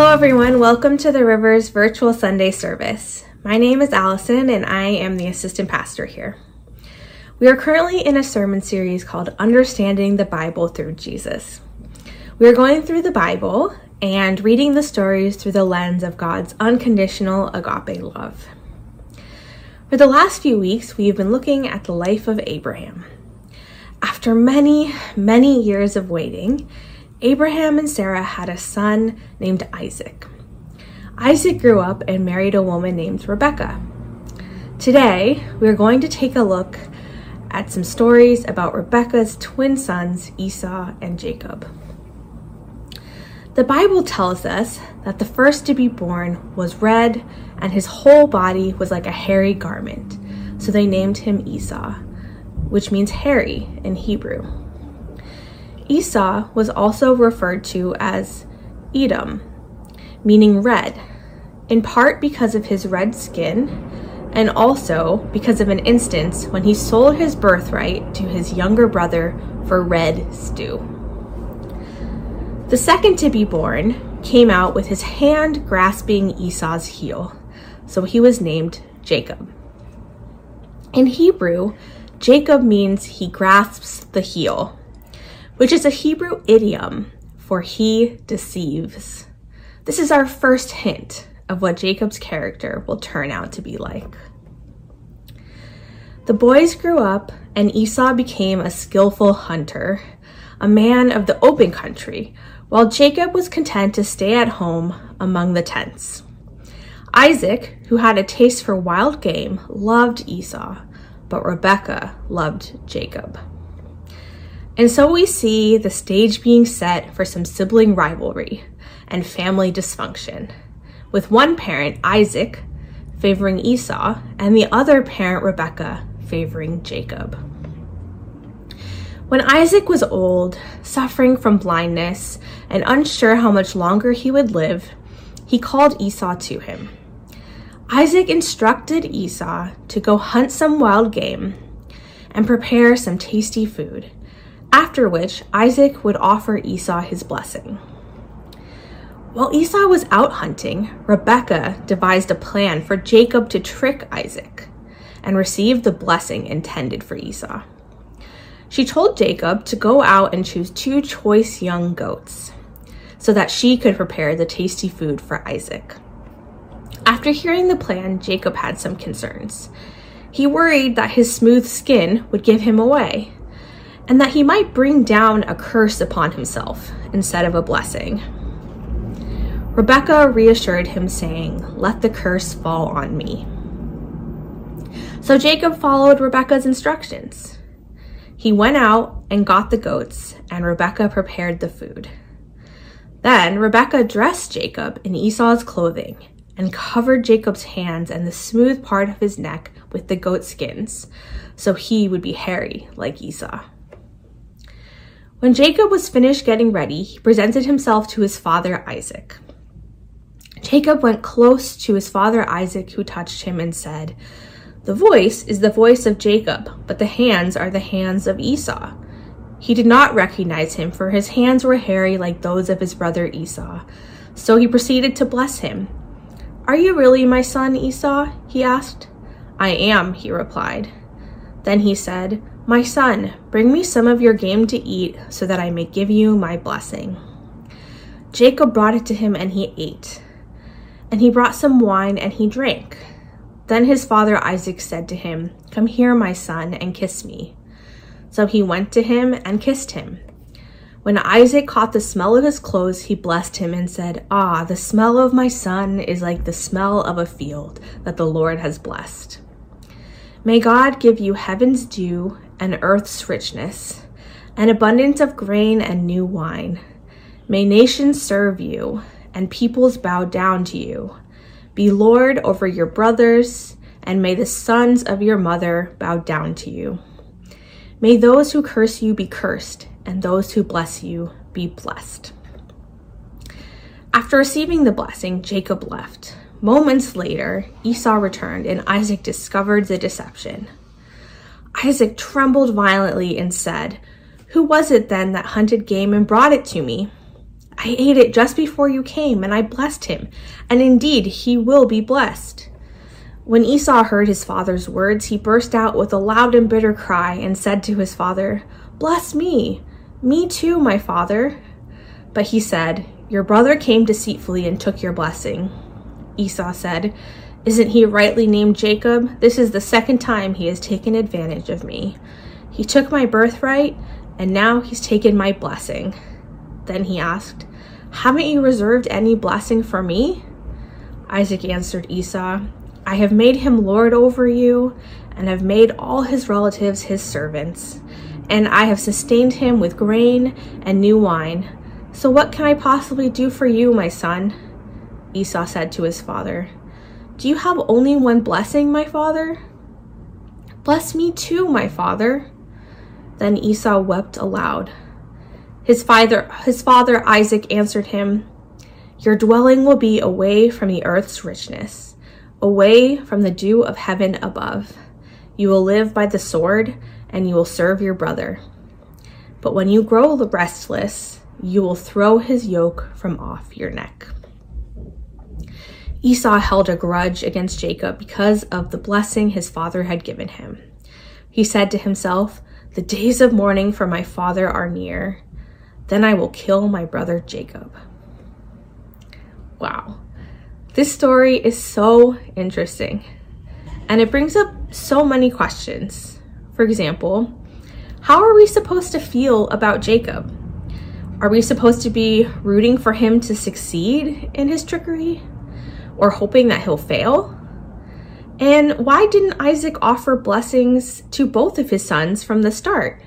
Hello, everyone. Welcome to the Rivers Virtual Sunday Service. My name is Alison, and I am the assistant pastor here. We are currently in a sermon series called Understanding the Bible Through Jesus. We are going through the Bible and reading the stories through the lens of God's unconditional agape love. For the last few weeks, we've been looking at the life of Abraham. After many, many years of waiting, Abraham and Sarah had a son named Isaac. Isaac grew up and married a woman named Rebecca. Today, we are going to take a look at some stories about Rebecca's twin sons, Esau and Jacob. The Bible tells us that the first to be born was red and his whole body was like a hairy garment, so they named him Esau, which means hairy in Hebrew. Esau was also referred to as Edom, meaning red, in part because of his red skin and also because of an instance when he sold his birthright to his younger brother for red stew. The second to be born came out with his hand grasping Esau's heel, so he was named Jacob. In Hebrew, Jacob means he grasps the heel, which is a Hebrew idiom for he deceives. This is our first hint of what Jacob's character will turn out to be like. The boys grew up, and Esau became a skillful hunter, a man of the open country, while Jacob was content to stay at home among the tents. Isaac, who had a taste for wild game, loved Esau, but Rebekah loved Jacob. And so we see the stage being set for some sibling rivalry and family dysfunction, with one parent, Isaac, favoring Esau, and the other parent, Rebekah, favoring Jacob. When Isaac was old, suffering from blindness, and unsure how much longer he would live, he called Esau to him. Isaac instructed Esau to go hunt some wild game and prepare some tasty food after which Isaac would offer Esau his blessing. While Esau was out hunting, Rebekah devised a plan for Jacob to trick Isaac and receive the blessing intended for Esau. She told Jacob to go out and choose two choice young goats so that she could prepare the tasty food for Isaac. After hearing the plan, Jacob had some concerns. He worried that his smooth skin would give him away and that he might bring down a curse upon himself instead of a blessing. Rebekah reassured him, saying, Let the curse fall on me. So Jacob followed Rebekah's instructions. He went out and got the goats, and Rebecca prepared the food. Then Rebecca dressed Jacob in Esau's clothing and covered Jacob's hands and the smooth part of his neck with the goat skins, so he would be hairy like Esau. When Jacob was finished getting ready, he presented himself to his father Isaac. Jacob went close to his father Isaac, who touched him and said, The voice is the voice of Jacob, but the hands are the hands of Esau. He did not recognize him, for his hands were hairy like those of his brother Esau. So he proceeded to bless him. Are you really my son, Esau? he asked. I am, he replied. Then he said, my son, bring me some of your game to eat so that I may give you my blessing. Jacob brought it to him and he ate. And he brought some wine and he drank. Then his father Isaac said to him, Come here, my son, and kiss me. So he went to him and kissed him. When Isaac caught the smell of his clothes, he blessed him and said, Ah, the smell of my son is like the smell of a field that the Lord has blessed. May God give you heaven's dew and earth's richness, an abundance of grain and new wine. May nations serve you, and peoples bow down to you. Be Lord over your brothers, and may the sons of your mother bow down to you. May those who curse you be cursed, and those who bless you be blessed. After receiving the blessing, Jacob left. Moments later, Esau returned, and Isaac discovered the deception. Isaac trembled violently and said, Who was it then that hunted game and brought it to me? I ate it just before you came, and I blessed him, and indeed he will be blessed. When Esau heard his father's words, he burst out with a loud and bitter cry and said to his father, Bless me, me too, my father. But he said, Your brother came deceitfully and took your blessing. Esau said, Isn't he rightly named Jacob? This is the second time he has taken advantage of me. He took my birthright, and now he's taken my blessing. Then he asked, Haven't you reserved any blessing for me? Isaac answered Esau, I have made him lord over you, and have made all his relatives his servants, and I have sustained him with grain and new wine. So what can I possibly do for you, my son? Esau said to his father, Do you have only one blessing, my father? Bless me too, my father. Then Esau wept aloud. His father, his father Isaac answered him, Your dwelling will be away from the earth's richness, away from the dew of heaven above. You will live by the sword, and you will serve your brother. But when you grow restless, you will throw his yoke from off your neck. Esau held a grudge against Jacob because of the blessing his father had given him. He said to himself, The days of mourning for my father are near. Then I will kill my brother Jacob. Wow. This story is so interesting and it brings up so many questions. For example, how are we supposed to feel about Jacob? Are we supposed to be rooting for him to succeed in his trickery or hoping that he'll fail? And why didn't Isaac offer blessings to both of his sons from the start?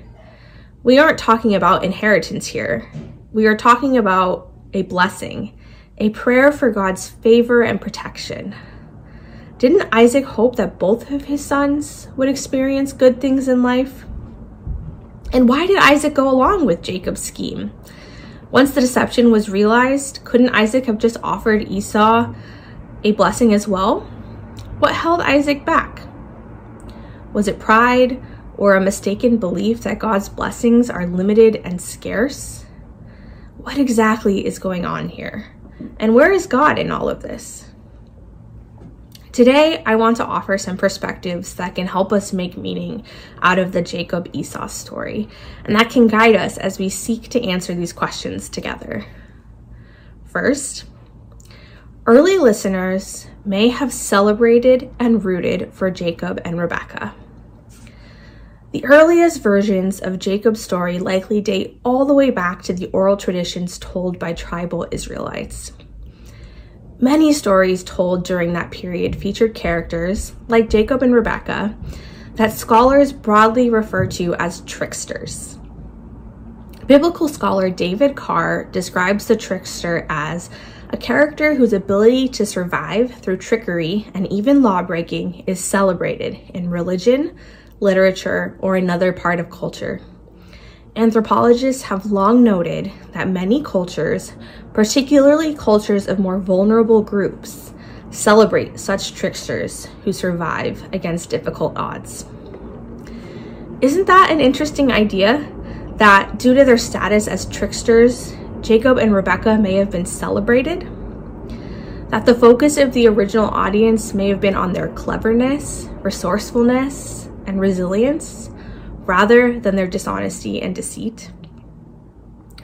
we aren't talking about inheritance here. We are talking about a blessing, a prayer for God's favor and protection. Didn't Isaac hope that both of his sons would experience good things in life? And why did Isaac go along with Jacob's scheme? Once the deception was realized, couldn't Isaac have just offered Esau a blessing as well? What held Isaac back? Was it pride? or a mistaken belief that God's blessings are limited and scarce? What exactly is going on here? And where is God in all of this? Today, I want to offer some perspectives that can help us make meaning out of the Jacob Esau story, and that can guide us as we seek to answer these questions together. First, early listeners may have celebrated and rooted for Jacob and Rebecca. The earliest versions of Jacob's story likely date all the way back to the oral traditions told by tribal Israelites. Many stories told during that period featured characters, like Jacob and Rebecca, that scholars broadly refer to as tricksters. Biblical scholar David Carr describes the trickster as a character whose ability to survive through trickery and even lawbreaking is celebrated in religion, literature, or another part of culture. Anthropologists have long noted that many cultures, particularly cultures of more vulnerable groups, celebrate such tricksters who survive against difficult odds. Isn't that an interesting idea? That due to their status as tricksters, Jacob and Rebecca may have been celebrated? That the focus of the original audience may have been on their cleverness, resourcefulness, and resilience rather than their dishonesty and deceit.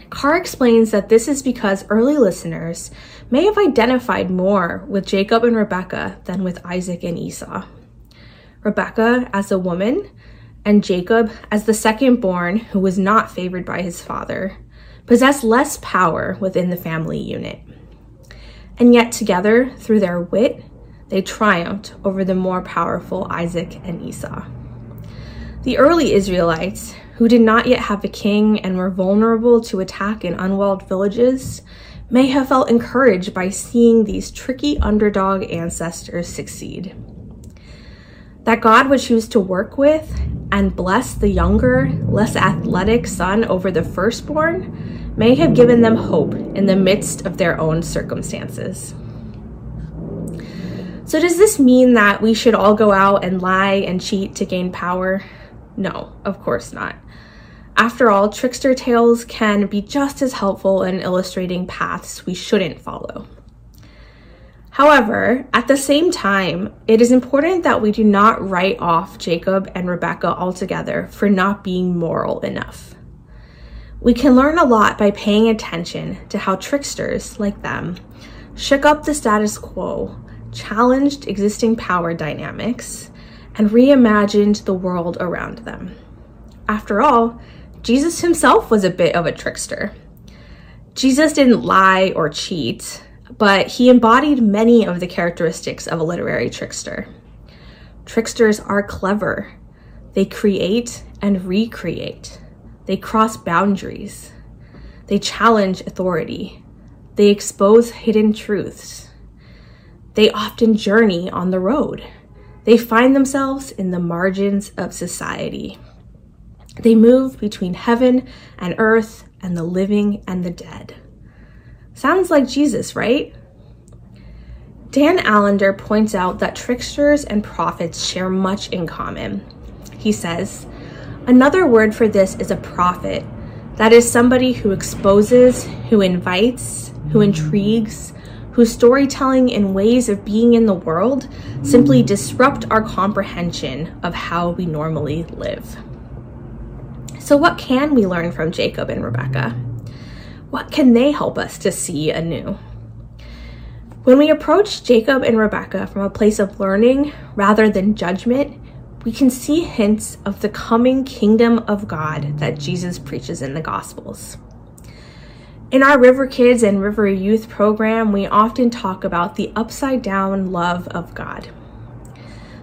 Carr explains that this is because early listeners may have identified more with Jacob and Rebekah than with Isaac and Esau. Rebekah as a woman, and Jacob as the second born who was not favored by his father, possessed less power within the family unit. And yet, together, through their wit, they triumphed over the more powerful Isaac and Esau. The early Israelites, who did not yet have a king and were vulnerable to attack in unwalled villages, may have felt encouraged by seeing these tricky underdog ancestors succeed. That God would choose to work with and bless the younger, less athletic son over the firstborn may have given them hope in the midst of their own circumstances. So, does this mean that we should all go out and lie and cheat to gain power? No, of course not. After all, trickster tales can be just as helpful in illustrating paths we shouldn't follow. However, at the same time, it is important that we do not write off Jacob and Rebecca altogether for not being moral enough. We can learn a lot by paying attention to how tricksters, like them, shook up the status quo, challenged existing power dynamics, and reimagined the world around them. After all, Jesus himself was a bit of a trickster. Jesus didn't lie or cheat, but he embodied many of the characteristics of a literary trickster. Tricksters are clever, they create and recreate, they cross boundaries, they challenge authority, they expose hidden truths. They often journey on the road. They find themselves in the margins of society. They move between heaven and earth and the living and the dead. Sounds like Jesus, right? Dan Allender points out that tricksters and prophets share much in common. He says, Another word for this is a prophet. That is somebody who exposes, who invites, who intrigues, whose storytelling and ways of being in the world simply disrupt our comprehension of how we normally live. So, what can we learn from Jacob and Rebecca? What can they help us to see anew? When we approach Jacob and Rebecca from a place of learning rather than judgment, we can see hints of the coming kingdom of God that Jesus preaches in the Gospels. In our River Kids and River Youth program, we often talk about the upside down love of God.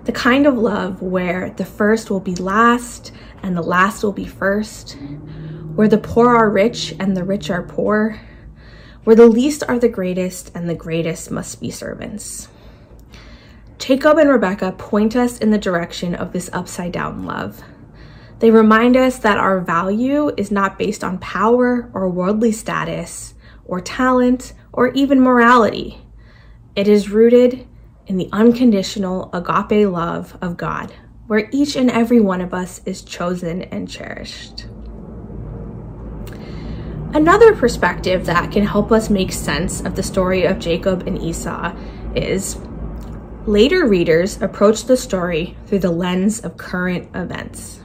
The kind of love where the first will be last and the last will be first, where the poor are rich and the rich are poor, where the least are the greatest and the greatest must be servants. Jacob and Rebecca point us in the direction of this upside down love. They remind us that our value is not based on power or worldly status or talent or even morality. It is rooted in the unconditional agape love of God, where each and every one of us is chosen and cherished. Another perspective that can help us make sense of the story of Jacob and Esau is later readers approach the story through the lens of current events.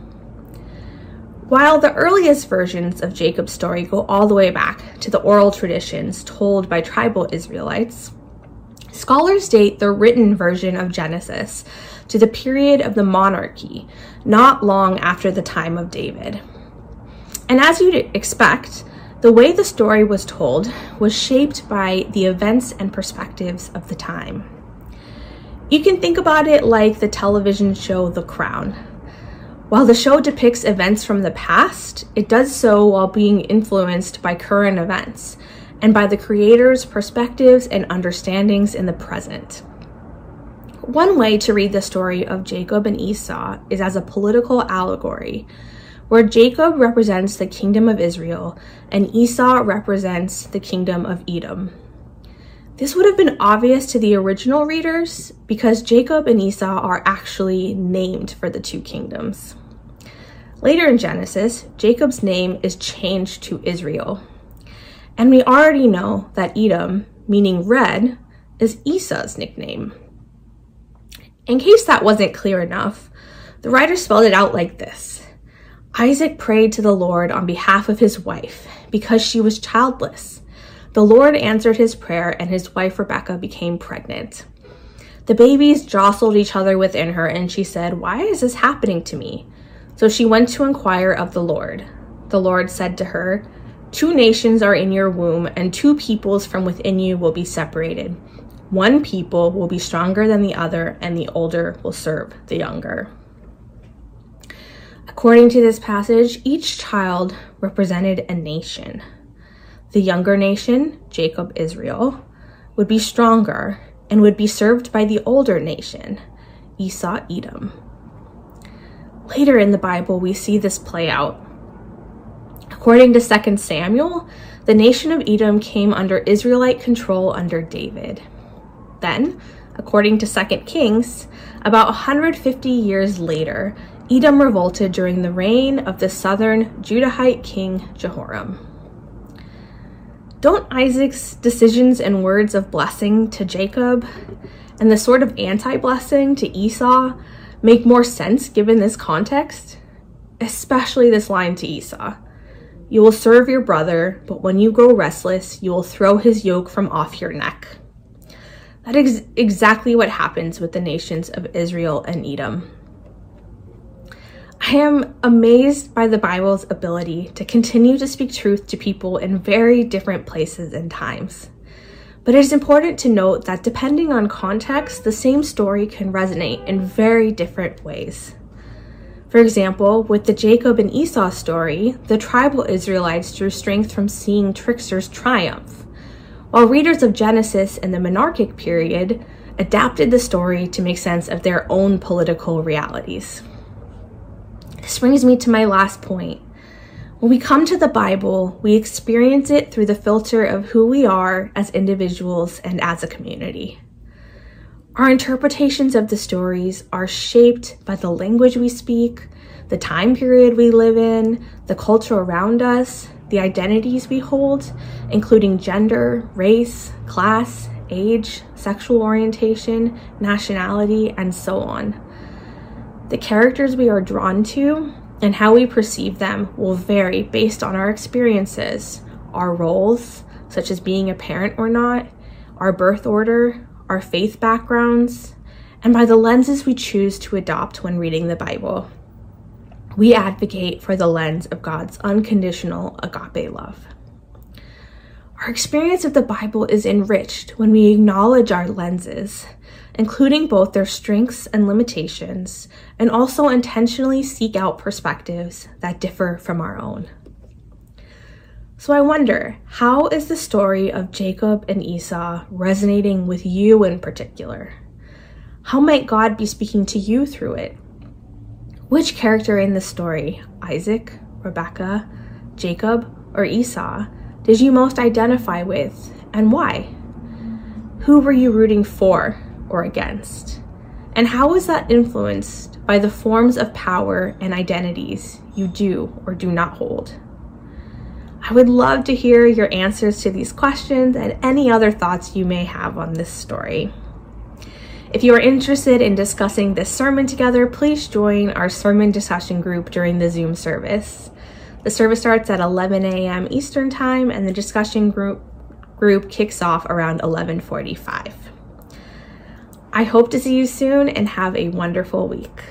While the earliest versions of Jacob's story go all the way back to the oral traditions told by tribal Israelites, scholars date the written version of Genesis to the period of the monarchy, not long after the time of David. And as you'd expect, the way the story was told was shaped by the events and perspectives of the time. You can think about it like the television show The Crown, while the show depicts events from the past, it does so while being influenced by current events and by the creator's perspectives and understandings in the present. One way to read the story of Jacob and Esau is as a political allegory, where Jacob represents the kingdom of Israel and Esau represents the kingdom of Edom. This would have been obvious to the original readers because Jacob and Esau are actually named for the two kingdoms. Later in Genesis, Jacob's name is changed to Israel. And we already know that Edom, meaning red, is Esau's nickname. In case that wasn't clear enough, the writer spelled it out like this Isaac prayed to the Lord on behalf of his wife because she was childless. The Lord answered his prayer, and his wife Rebecca became pregnant. The babies jostled each other within her, and she said, Why is this happening to me? So she went to inquire of the Lord. The Lord said to her, Two nations are in your womb, and two peoples from within you will be separated. One people will be stronger than the other, and the older will serve the younger. According to this passage, each child represented a nation. The younger nation, Jacob Israel, would be stronger and would be served by the older nation, Esau Edom. Later in the Bible, we see this play out. According to 2 Samuel, the nation of Edom came under Israelite control under David. Then, according to 2 Kings, about 150 years later, Edom revolted during the reign of the southern Judahite king Jehoram. Don't Isaac's decisions and words of blessing to Jacob and the sort of anti blessing to Esau make more sense given this context? Especially this line to Esau You will serve your brother, but when you grow restless, you will throw his yoke from off your neck. That is exactly what happens with the nations of Israel and Edom. I am amazed by the Bible's ability to continue to speak truth to people in very different places and times. But it is important to note that depending on context, the same story can resonate in very different ways. For example, with the Jacob and Esau story, the tribal Israelites drew strength from seeing tricksters triumph, while readers of Genesis in the monarchic period adapted the story to make sense of their own political realities. This brings me to my last point. When we come to the Bible, we experience it through the filter of who we are as individuals and as a community. Our interpretations of the stories are shaped by the language we speak, the time period we live in, the culture around us, the identities we hold, including gender, race, class, age, sexual orientation, nationality, and so on. The characters we are drawn to and how we perceive them will vary based on our experiences, our roles, such as being a parent or not, our birth order, our faith backgrounds, and by the lenses we choose to adopt when reading the Bible. We advocate for the lens of God's unconditional agape love. Our experience of the Bible is enriched when we acknowledge our lenses including both their strengths and limitations, and also intentionally seek out perspectives that differ from our own. So I wonder, how is the story of Jacob and Esau resonating with you in particular? How might God be speaking to you through it? Which character in the story, Isaac, Rebecca, Jacob, or Esau, did you most identify with and why? Who were you rooting for or against? And how is that influenced by the forms of power and identities you do or do not hold? I would love to hear your answers to these questions and any other thoughts you may have on this story. If you are interested in discussing this sermon together, please join our sermon discussion group during the Zoom service. The service starts at 11 a.m. Eastern Time and the discussion group group kicks off around 11:45. I hope to see you soon and have a wonderful week.